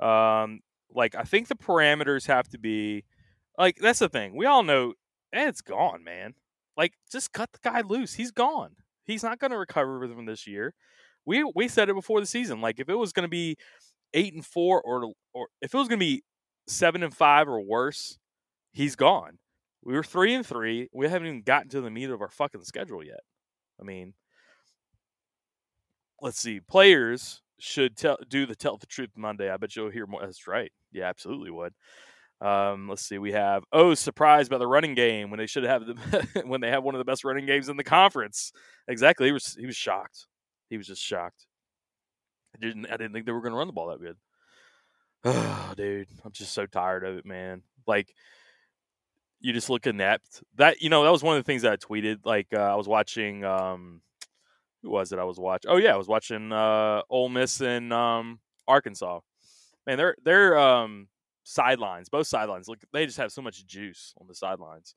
B: Um, like I think the parameters have to be like that's the thing. We all know Ed's gone, man. Like just cut the guy loose. He's gone. He's not going to recover from this year. We we said it before the season. Like if it was going to be eight and four or or if it was going to be seven and five or worse, he's gone. We were three and three. We haven't even gotten to the meat of our fucking schedule yet. I mean, let's see. Players should tell do the tell the truth Monday. I bet you'll hear more. That's right. Yeah, absolutely would. Um, let's see. We have oh, surprised by the running game when they should have the when they have one of the best running games in the conference. Exactly. He was he was shocked. He was just shocked. I didn't I didn't think they were going to run the ball that good. Oh, dude, I'm just so tired of it, man. Like you just look inept. That you know that was one of the things that I tweeted. Like uh, I was watching. Um, who was it? I was watching. Oh yeah, I was watching uh, Ole Miss and um, Arkansas. Man, they're they're um, sidelines, both sidelines. Look, they just have so much juice on the sidelines.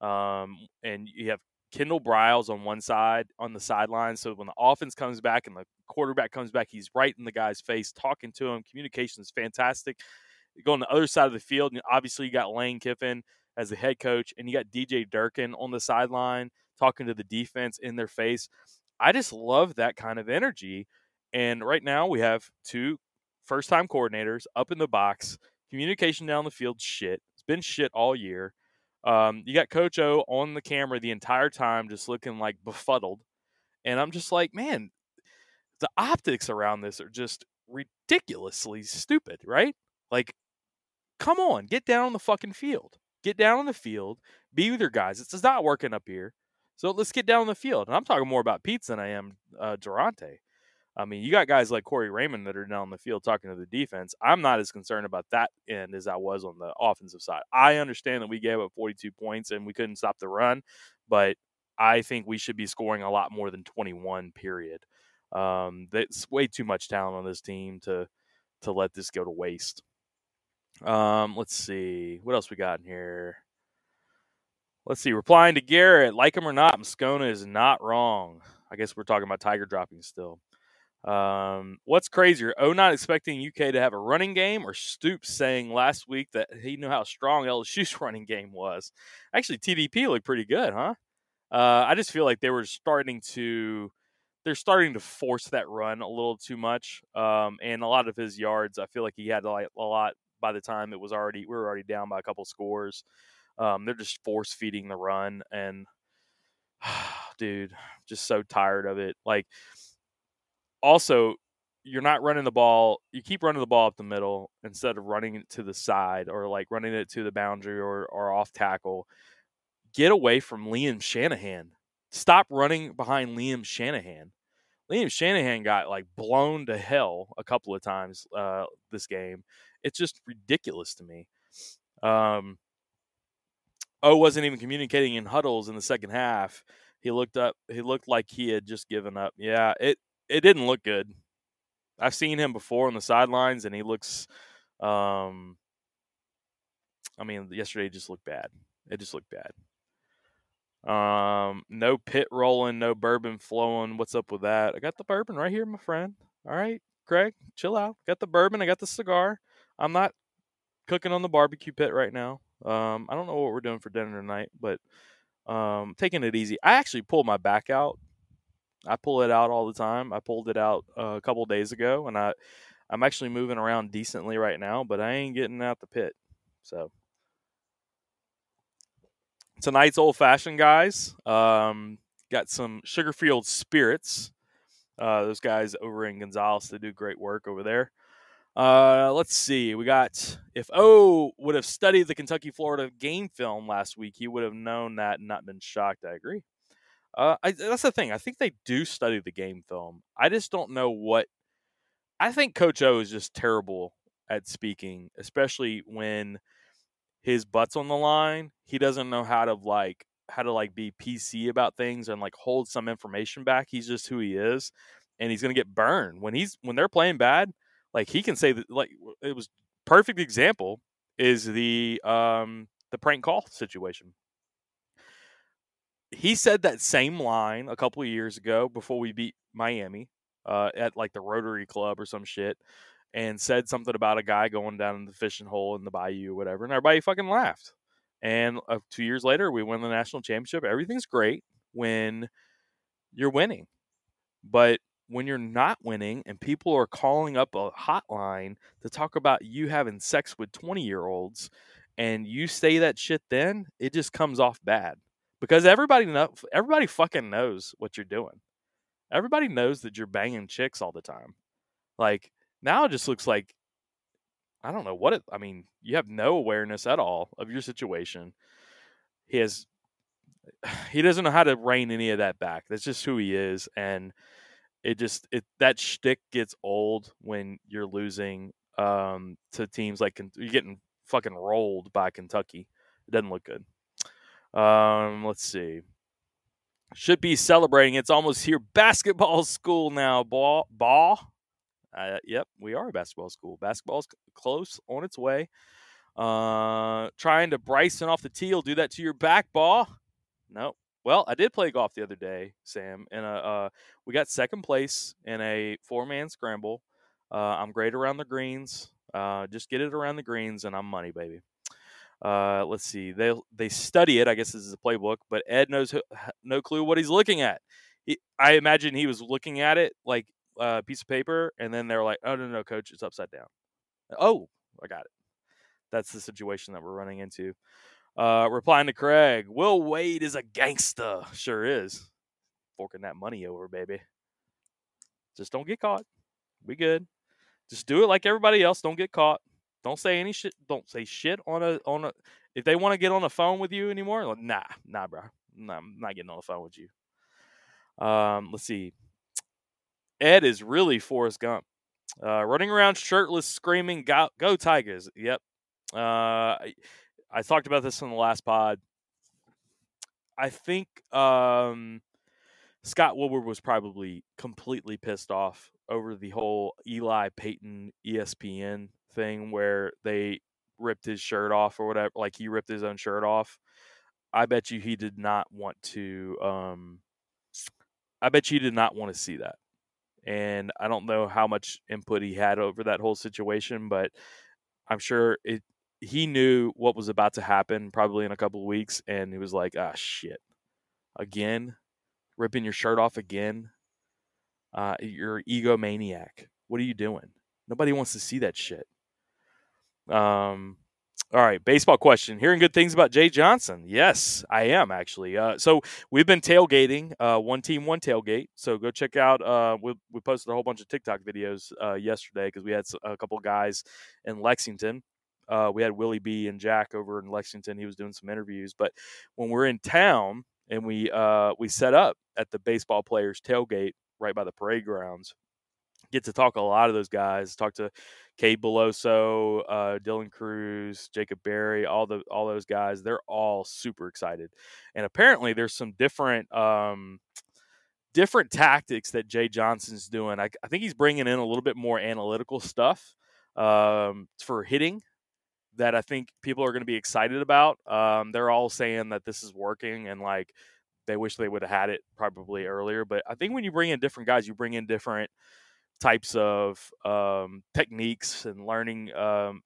B: Um, and you have Kendall Briles on one side on the sideline. So when the offense comes back and the quarterback comes back, he's right in the guy's face, talking to him. Communication is fantastic. You go on the other side of the field, and obviously you got Lane Kiffin as the head coach, and you got DJ Durkin on the sideline talking to the defense in their face. I just love that kind of energy. And right now we have two first time coordinators up in the box Communication down the field, shit. It's been shit all year. Um, you got Coach O on the camera the entire time, just looking like befuddled. And I'm just like, man, the optics around this are just ridiculously stupid, right? Like, come on, get down on the fucking field. Get down on the field, be with your guys. It's not working up here. So let's get down on the field. And I'm talking more about Pete than I am uh, Daronte. I mean, you got guys like Corey Raymond that are down on the field talking to the defense. I'm not as concerned about that end as I was on the offensive side. I understand that we gave up 42 points and we couldn't stop the run, but I think we should be scoring a lot more than 21. Period. Um, that's way too much talent on this team to to let this go to waste. Um, let's see what else we got in here. Let's see. Replying to Garrett, like him or not, Moscona is not wrong. I guess we're talking about Tiger dropping still. Um, what's crazier, O not expecting UK to have a running game, or Stoops saying last week that he knew how strong LSU's running game was? Actually, TDP looked pretty good, huh? Uh, I just feel like they were starting to they're starting to force that run a little too much. Um, and a lot of his yards, I feel like he had a lot by the time it was already we were already down by a couple scores. Um, they're just force feeding the run, and dude, just so tired of it. Like, also, you're not running the ball. You keep running the ball up the middle instead of running it to the side or like running it to the boundary or, or off tackle. Get away from Liam Shanahan. Stop running behind Liam Shanahan. Liam Shanahan got like blown to hell a couple of times uh, this game. It's just ridiculous to me. Um, O wasn't even communicating in huddles in the second half. He looked up. He looked like he had just given up. Yeah, it it didn't look good. I've seen him before on the sidelines, and he looks. Um, I mean, yesterday just looked bad. It just looked bad. Um, no pit rolling, no bourbon flowing. What's up with that? I got the bourbon right here, my friend. All right, Craig, chill out. Got the bourbon. I got the cigar. I'm not cooking on the barbecue pit right now. Um, I don't know what we're doing for dinner tonight, but um, taking it easy. I actually pulled my back out. I pull it out all the time. I pulled it out uh, a couple days ago, and I I'm actually moving around decently right now, but I ain't getting out the pit. So tonight's old fashioned guys. Um, got some Sugarfield Spirits. Uh, those guys over in Gonzales, they do great work over there. Uh, let's see. We got if O would have studied the Kentucky Florida game film last week, he would have known that and not been shocked. I agree. Uh, I, that's the thing. I think they do study the game film. I just don't know what. I think Coach O is just terrible at speaking, especially when his butt's on the line. He doesn't know how to like how to like be PC about things and like hold some information back. He's just who he is, and he's gonna get burned when he's when they're playing bad like he can say that like it was perfect example is the um the prank call situation. He said that same line a couple of years ago before we beat Miami uh, at like the Rotary Club or some shit, and said something about a guy going down in the fishing hole in the bayou whatever, and everybody fucking laughed. And uh, two years later, we win the national championship. Everything's great when you're winning, but when you're not winning and people are calling up a hotline to talk about you having sex with 20 year olds and you say that shit then it just comes off bad because everybody know everybody fucking knows what you're doing everybody knows that you're banging chicks all the time like now it just looks like i don't know what it i mean you have no awareness at all of your situation he has he doesn't know how to rein any of that back that's just who he is and it just it that shtick gets old when you're losing um, to teams like you're getting fucking rolled by Kentucky. It doesn't look good. Um, let's see. Should be celebrating. It's almost here. Basketball school now. Ball, ball. Uh, yep, we are a basketball school. Basketball's close on its way. Uh, trying to Bryson off the tee will do that to your back ball. Nope. Well, I did play golf the other day, Sam, and uh, uh we got second place in a four man scramble. Uh, I'm great around the greens. Uh, just get it around the greens, and I'm money, baby. Let's see. They they study it. I guess this is a playbook, but Ed knows no clue what he's looking at. He, I imagine he was looking at it like a piece of paper, and then they're like, "Oh no, no, coach, it's upside down." Oh, I got it. That's the situation that we're running into. Uh, replying to Craig, Will Wade is a gangster. Sure is. Forking that money over, baby. Just don't get caught. We good. Just do it like everybody else. Don't get caught. Don't say any shit. Don't say shit on a on a. If they want to get on the phone with you anymore, nah, nah, bro. Nah, I'm not getting on the phone with you. Um, let's see. Ed is really Forrest Gump. Uh, running around shirtless, screaming, "Go, go Tigers!" Yep. Uh, I talked about this in the last pod. I think um, Scott Woodward was probably completely pissed off over the whole Eli Peyton ESPN thing where they ripped his shirt off or whatever, like he ripped his own shirt off. I bet you he did not want to. Um, I bet you did not want to see that. And I don't know how much input he had over that whole situation, but I'm sure it he knew what was about to happen probably in a couple of weeks, and he was like, "Ah, shit, again, ripping your shirt off again." Uh, you're egomaniac. What are you doing? Nobody wants to see that shit. Um, all right, baseball question. Hearing good things about Jay Johnson. Yes, I am actually. Uh, so we've been tailgating, uh, one team, one tailgate. So go check out. Uh, we, we posted a whole bunch of TikTok videos uh, yesterday because we had a couple guys in Lexington. Uh, we had Willie B and Jack over in Lexington. He was doing some interviews. But when we're in town and we uh, we set up at the baseball players tailgate right by the parade grounds, get to talk a lot of those guys. Talk to Cade Beloso, uh, Dylan Crews, Jacob Berry, all the all those guys. They're all super excited, and apparently there's some different um, different tactics that Jay Johnson's doing. I, I, think he's bringing in a little bit more analytical stuff um, for hitting that I think people are going to be excited about. Um, they're all saying that this is working and like they wish they would have had it probably earlier. But I think when you bring in different guys, you bring in different types of um, techniques and learning um,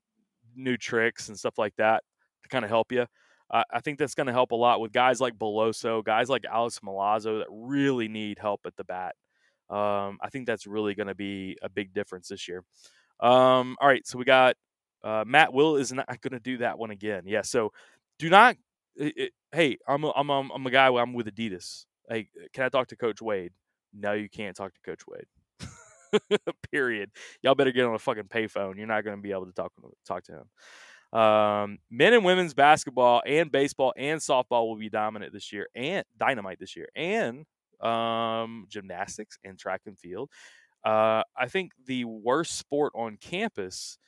B: new tricks and stuff like that to kind of help you. Uh, I think that's going to help a lot with guys like Beloso, guys like Alex Milazzo that really need help at the bat. Um, I think that's really going to be a big difference this year. Um, all right, so we got uh, Matt Will is not going to do that one again. Yeah, so do not. Hey, I'm a, I'm a, I'm a guy. I'm with Adidas. Hey, can I talk to Coach Wade? No, you can't talk to Coach Wade. Period. Y'all better get on a fucking payphone. You're not going to be able to talk talk to him. Um, men and women's basketball and baseball and softball will be dominant this year and dynamite this year, and um, gymnastics and track and field. Uh, I think the worst sport on campus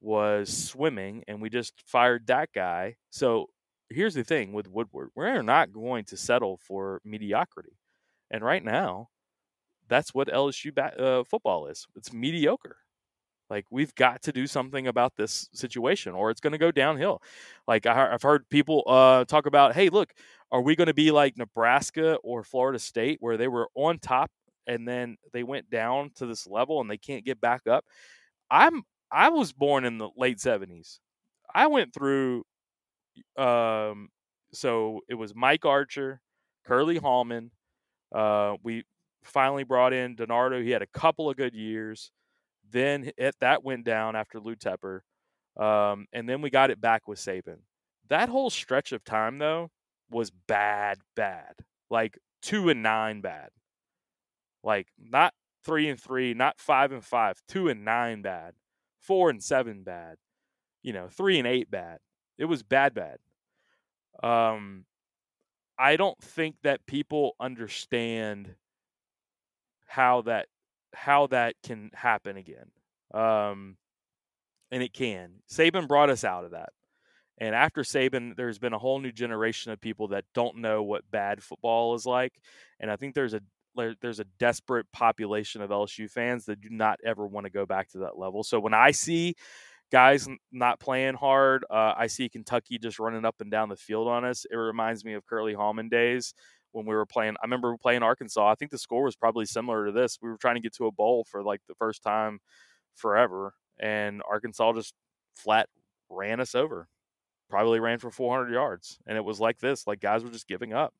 B: was swimming, and we just fired that guy. So here's the thing with Woodward: we're not going to settle for mediocrity, and right now that's what LSU uh, football is. It's mediocre. Like we've got to do something about this situation, or it's going to go downhill. Like I, have heard people uh, talk about, hey, look, are we going to be like Nebraska or Florida State, where they were on top and then they went down to this level and they can't get back up? I'm I was born in the late seventies. I went through, um, so it was Mike Archer, Curly Hallman. Uh, we finally brought in DiNardo. He had a couple of good years. Then it, that went down after Lou Tepper. Um, and then we got it back with Saban. That whole stretch of time, though, was bad, bad. Like two and nine bad. Like not three and three, not five and five, two and nine bad, four and seven bad, you know, three and eight bad. It was bad, bad. Um, I don't think that people understand how that how that can happen again. Um, and it can. Saban brought us out of that. And after Saban, there's been a whole new generation of people that don't know what bad football is like. And I think there's a there's a desperate population of LSU fans that do not ever want to go back to that level. So when I see guys not playing hard, uh, I see Kentucky just running up and down the field on us. It reminds me of Curly Hallman days when we were playing. I remember playing Arkansas. I think the score was probably similar to this. We were trying to get to a bowl for like the first time forever, and Arkansas just flat ran us over. Probably ran for 400 yards, and it was like this. Like guys were just giving up.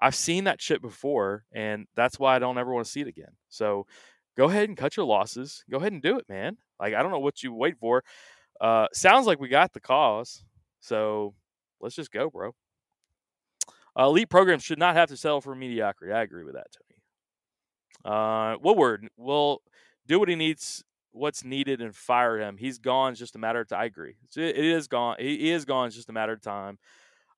B: I've seen that shit before, and that's why I don't ever want to see it again. So go ahead and cut your losses. Go ahead and do it, man. Like I don't know what you wait for. Uh, sounds like we got the cause, so let's just go, bro. Uh, elite programs should not have to settle for mediocrity. I agree with that, Tony. Uh, Woodward will do what he needs, what's needed, and fire him. He's gone. It's just a matter of time. I agree. It is gone. He is gone. It's just a matter of time.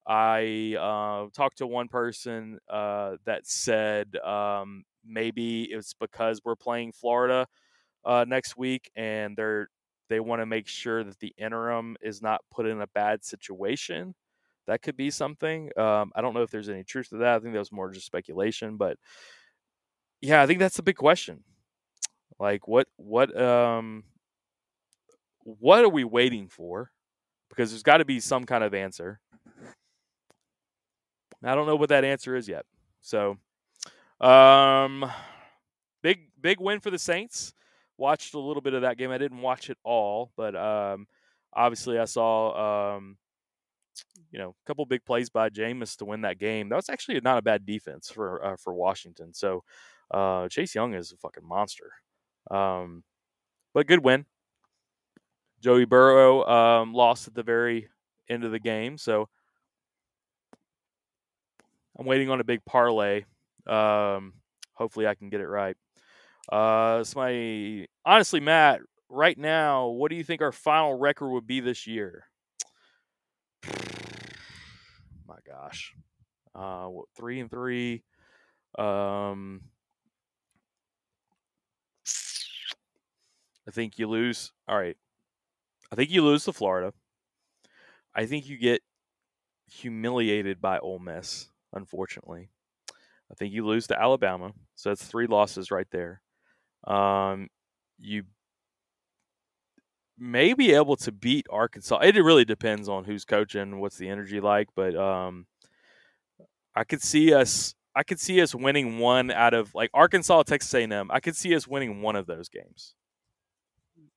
B: I uh, talked to one person uh, that said um, maybe it's because we're playing Florida uh, next week, and they're they want to make sure that the interim is not put in a bad situation that could be something. Um, I don't know if there's any truth to that. I think that was more just speculation, but yeah, I think that's the big question. Like, what, what, um, what are we waiting for? Because there's got to be some kind of answer. I don't know what that answer is yet. So, um, big big win for the Saints. Watched a little bit of that game. I didn't watch it all, but um, obviously I saw um, you know, a couple big plays by Jameis to win that game. That was actually not a bad defense for uh, for Washington. So uh, Chase Young is a fucking monster. Um, but good win. Joey Burrow um, lost at the very end of the game, so I'm waiting on a big parlay. Um, hopefully, I can get it right. Uh, it's my honestly, Matt. Right now, what do you think our final record would be this year? My gosh, uh, what, three and three. Um, I think you lose. All right, I think you lose to Florida. I think you get humiliated by Ole Miss. Unfortunately, I think you lose to Alabama. So that's three losses right there. Um, you may be able to beat Arkansas. It really depends on who's coaching, what's the energy like, but um, I could see us. I could see us winning one out of like Arkansas, Texas A&M. I could see us winning one of those games,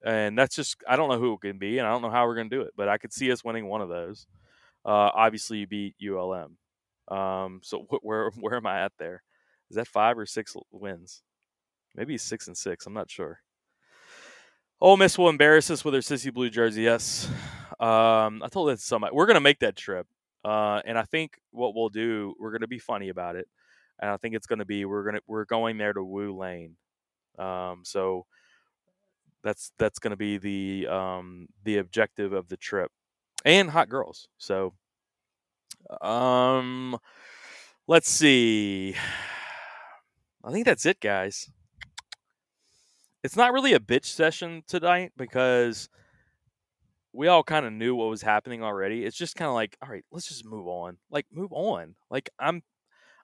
B: and that's just I don't know who it can be, and I don't know how we're going to do it, but I could see us winning one of those. Uh, obviously, you beat ULM. Um, so wh- where where am I at there? Is that five or six wins? Maybe six and six. I'm not sure. Ole Miss will embarrass us with their sissy blue jersey. Yes, um, I told that to somebody. We're gonna make that trip, uh, and I think what we'll do, we're gonna be funny about it, and I think it's gonna be we're gonna we're going there to Woo Lane. Um, so that's that's gonna be the um, the objective of the trip, and hot girls. So, um, let's see. I think that's it, guys it's not really a bitch session tonight because we all kind of knew what was happening already. It's just kind of like, all right, let's just move on. Like, move on. Like, I'm,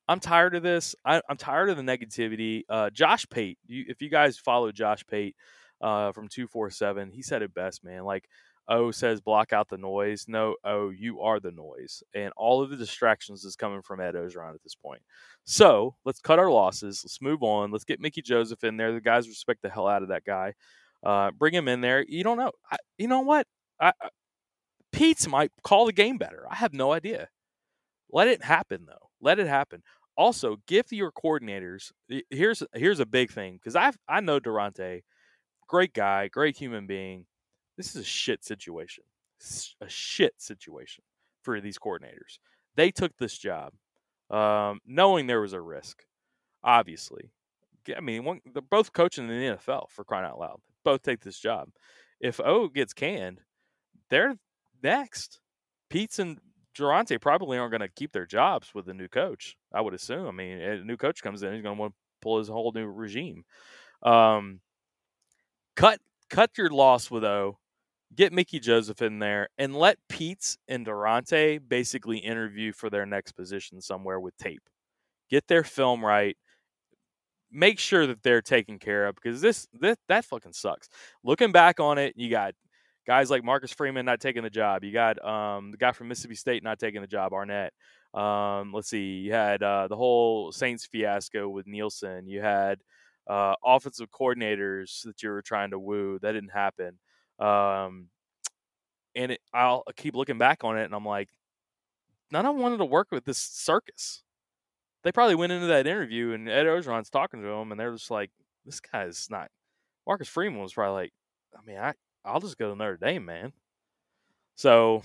B: I'm tired of this. I, am tired of the negativity. Uh, Josh Pate, you, if you guys follow Josh Pate uh, from two four seven, he said it best, man. Like, O says block out the noise. No, O, you are the noise. And all of the distractions is coming from Ed Orgeron at this point. So let's cut our losses. Let's move on. Let's get Mickey Joseph in there. The guys respect the hell out of that guy. Uh, bring him in there. You don't know. I, you know what? I, I, Peetz might call the game better. I have no idea. Let it happen though. Let it happen. Also, give your coordinators. Here's here's a big thing because I I know Daronte, great guy, great human being this is a shit situation. A shit situation for these coordinators. They took this job um, knowing there was a risk, obviously. I mean, one, they're both coaching in the NFL for crying out loud. Both take this job. If O gets canned, they're next. Peetz and Daronte probably aren't going to keep their jobs with the new coach. I would assume. I mean, a new coach comes in, he's going to want to pull his whole new regime. Um, cut cut your loss with O get Mickey Joseph in there and let Peetz and Daronte basically interview for their next position somewhere with tape. Get their film right. Make sure that they're taken care of because this, this that fucking sucks. Looking back on it, you got guys like Marcus Freeman not taking the job. You got um, the guy from Mississippi State not taking the job, Arnett. Um, let's see, you had uh, the whole Saints fiasco with Nielsen. You had uh, offensive coordinators that you were trying to woo. That didn't happen. Um, and it, I'll keep looking back on it, and I'm like, none of them wanted to work with this circus. They probably went into that interview, and Ed Orgeron's talking to them, and they're just like, this guy's not. Marcus Freeman was probably like, I mean, I I'll just go to Notre Dame, man. So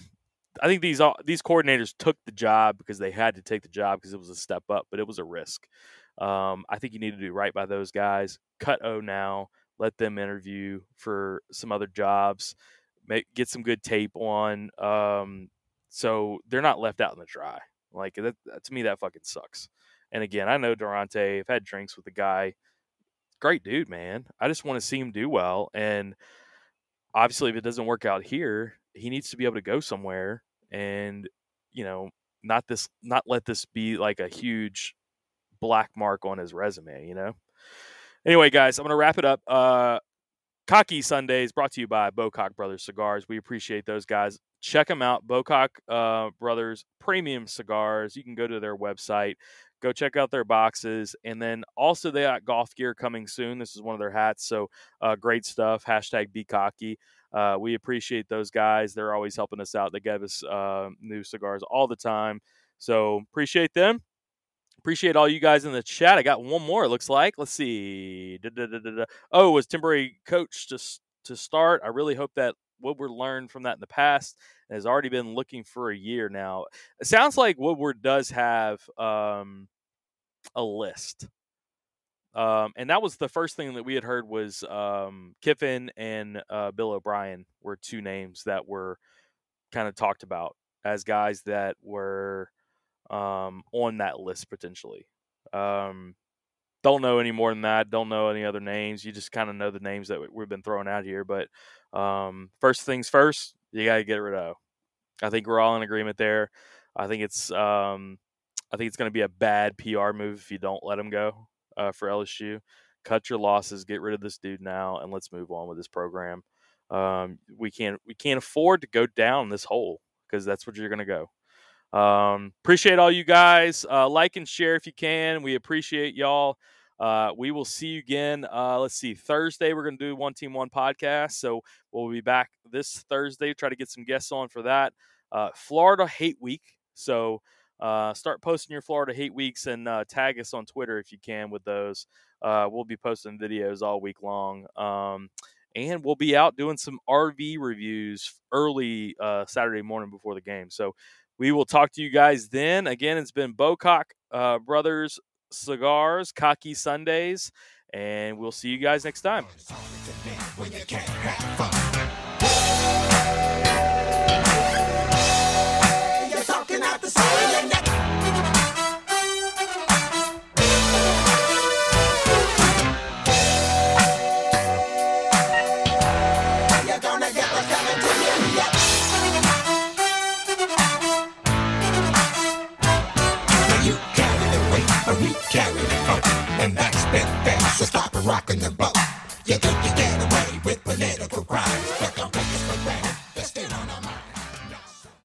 B: I think these all these coordinators took the job because they had to take the job because it was a step up, but it was a risk. Um, I think you need to do right by those guys. Cut O now let them interview for some other jobs, make get some good tape on, um, so they're not left out in the dry. Like that, to me, that fucking sucks. And again, I know Daronte. I've had drinks with the guy. Great dude, man. I just want to see him do well. And obviously, if it doesn't work out here, he needs to be able to go somewhere and you know not this not let this be like a huge black mark on his resume you know Anyway, guys, I'm going to wrap it up. Uh, Cocky Sundays brought to you by Bocock Brothers Cigars. We appreciate those guys. Check them out, Bocock uh, Brothers Premium Cigars. You can go to their website, go check out their boxes, and then also they got golf gear coming soon. This is one of their hats, so uh, great stuff. Hashtag Be Cocky. Uh, we appreciate those guys. They're always helping us out. They give us uh, new cigars all the time. So appreciate them. Appreciate all you guys in the chat. I got one more. It looks like. Let's see. Da-da-da-da-da. Oh, was temporary coach to to start. I really hope that Woodward learned from that in the past and has already been looking for a year now. It sounds like Woodward does have um, a list. Um, and that was the first thing that we had heard was um, Kiffin and uh, Bill O'Brien were two names that were kind of talked about as guys that were um, on that list potentially. Um, don't know any more than that. Don't know any other names. You just kind of know the names that we've been throwing out here. But um, first things first, you got to get rid of. I think we're all in agreement there. I think it's um, I think it's going to be a bad PR move if you don't let him go uh, for LSU. Cut your losses, get rid of this dude now, and let's move on with this program. Um, we can't we can't afford to go down this hole because that's what you're going to go. Um, appreciate all you guys. Uh, like and share if you can. We appreciate y'all. Uh, we will see you again. Uh, let's see. Thursday, we're going to do One Team One podcast. So we'll be back this Thursday. Try to get some guests on for that. Uh, Florida Hate Week. So uh, start posting your Florida Hate Weeks and uh, tag us on Twitter if you can with those. Uh, we'll be posting videos all week long. Um, and we'll be out doing some RV reviews early Saturday morning before the game. So we will talk to you guys then. Again, it's been Bocock uh, Brothers Cigars, Cocky Sundays, and we'll see you guys next time. rocking the boat. You think you can?